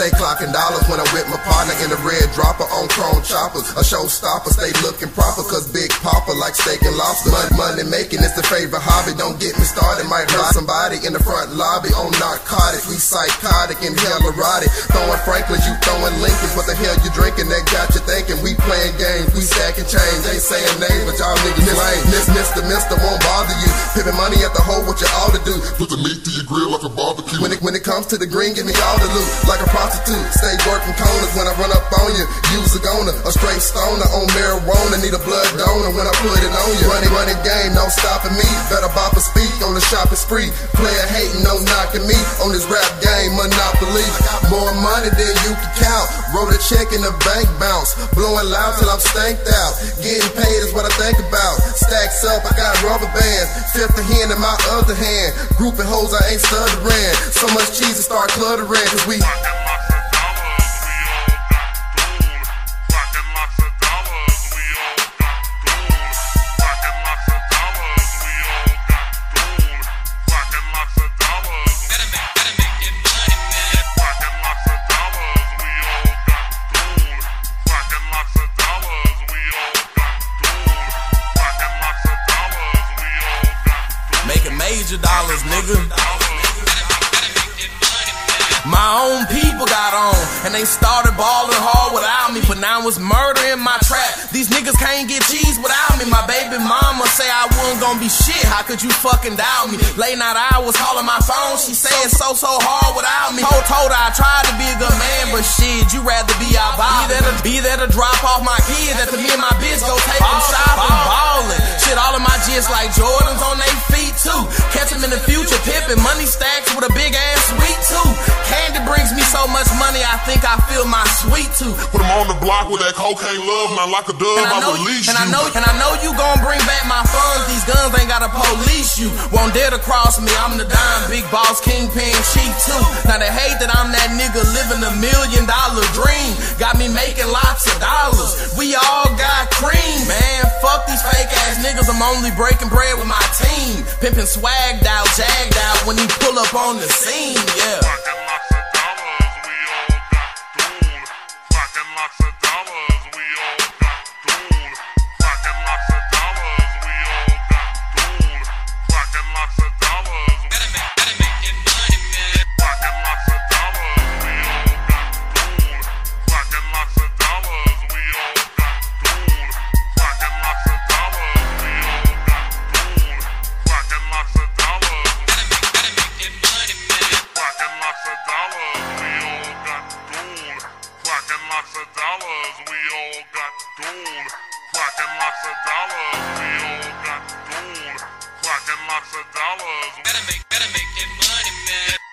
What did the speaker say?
clocking dollars when I'm with my partner in the red dropper on chrome choppers. A showstopper, stay looking proper, cause big Papa like steak and lobster. Money, money making is the favorite hobby. Don't get me started, might hurt somebody in the front lobby on narcotics. Psychotic and hell erotic. Throwing Franklins, you throwing Lincolns. What the hell you drinking? That got you thinking. We playing games, we stacking change. Ain't saying names, but y'all niggas lame. Miss, Mr. Mister won't bother you. Pippin' money at the hole, what you ought to do. Put the meat to your grill like a barbecue. When it, when it comes to the green, give me all the loot. Like a prostitute, stay working corners when I run up on you. Use a goner, a straight stoner on marijuana. Need a blood donor when I put it on you. Running, running game, no stopping me. Better bop a speak on the shopping spree. Player hating, no knocking me on this rap game, monopoly. More money than you can count. Roll a check in the bank bounce. Blowing loud till I'm stanked out. Getting paid is what I think about. Stacks up, I got rubber bands. Fifth hand in my other hand. Grouping hoes, I ain't stuttering. So much cheese to start cluttering. Cause we. Making major dollars, nigga. My own people got on, and they started balling hard without me. But now it's murder in my trap. These niggas can't get cheese without me. My baby mama say I wasn't gonna be shit. How could you fucking doubt me? Late night hours calling my phone. She say it's so so hard without me. Told told her I tried to be a good man, but shit, you rather be out Be there to be there to drop off my kids. To me and my bitch go take them shopping, ballin'. Shit, all of my jits like Jordans on they too. Catch them in the future, pippin' money stacks with a big ass sweet tooth. Candy brings me so much money, I think I feel my sweet tooth. Put 'em on the block with that cocaine love, not like a dub, And I I know, release and you. I know, and I know you gon' bring back my funds. These guns ain't gotta police you. Won't dare to cross me. I'm the dime, big boss, kingpin, cheat too. Now they hate that I'm that nigga living a million dollar dream. Got me making lots of dollars. We all Only breaking bread with my team. Pimpin' swagged out, jagged out when he pull up on the scene. Yeah. Gold. Fucking lots of dollars, we all got gold. Fucking lots of dollars. Gotta make, gotta make that money, man.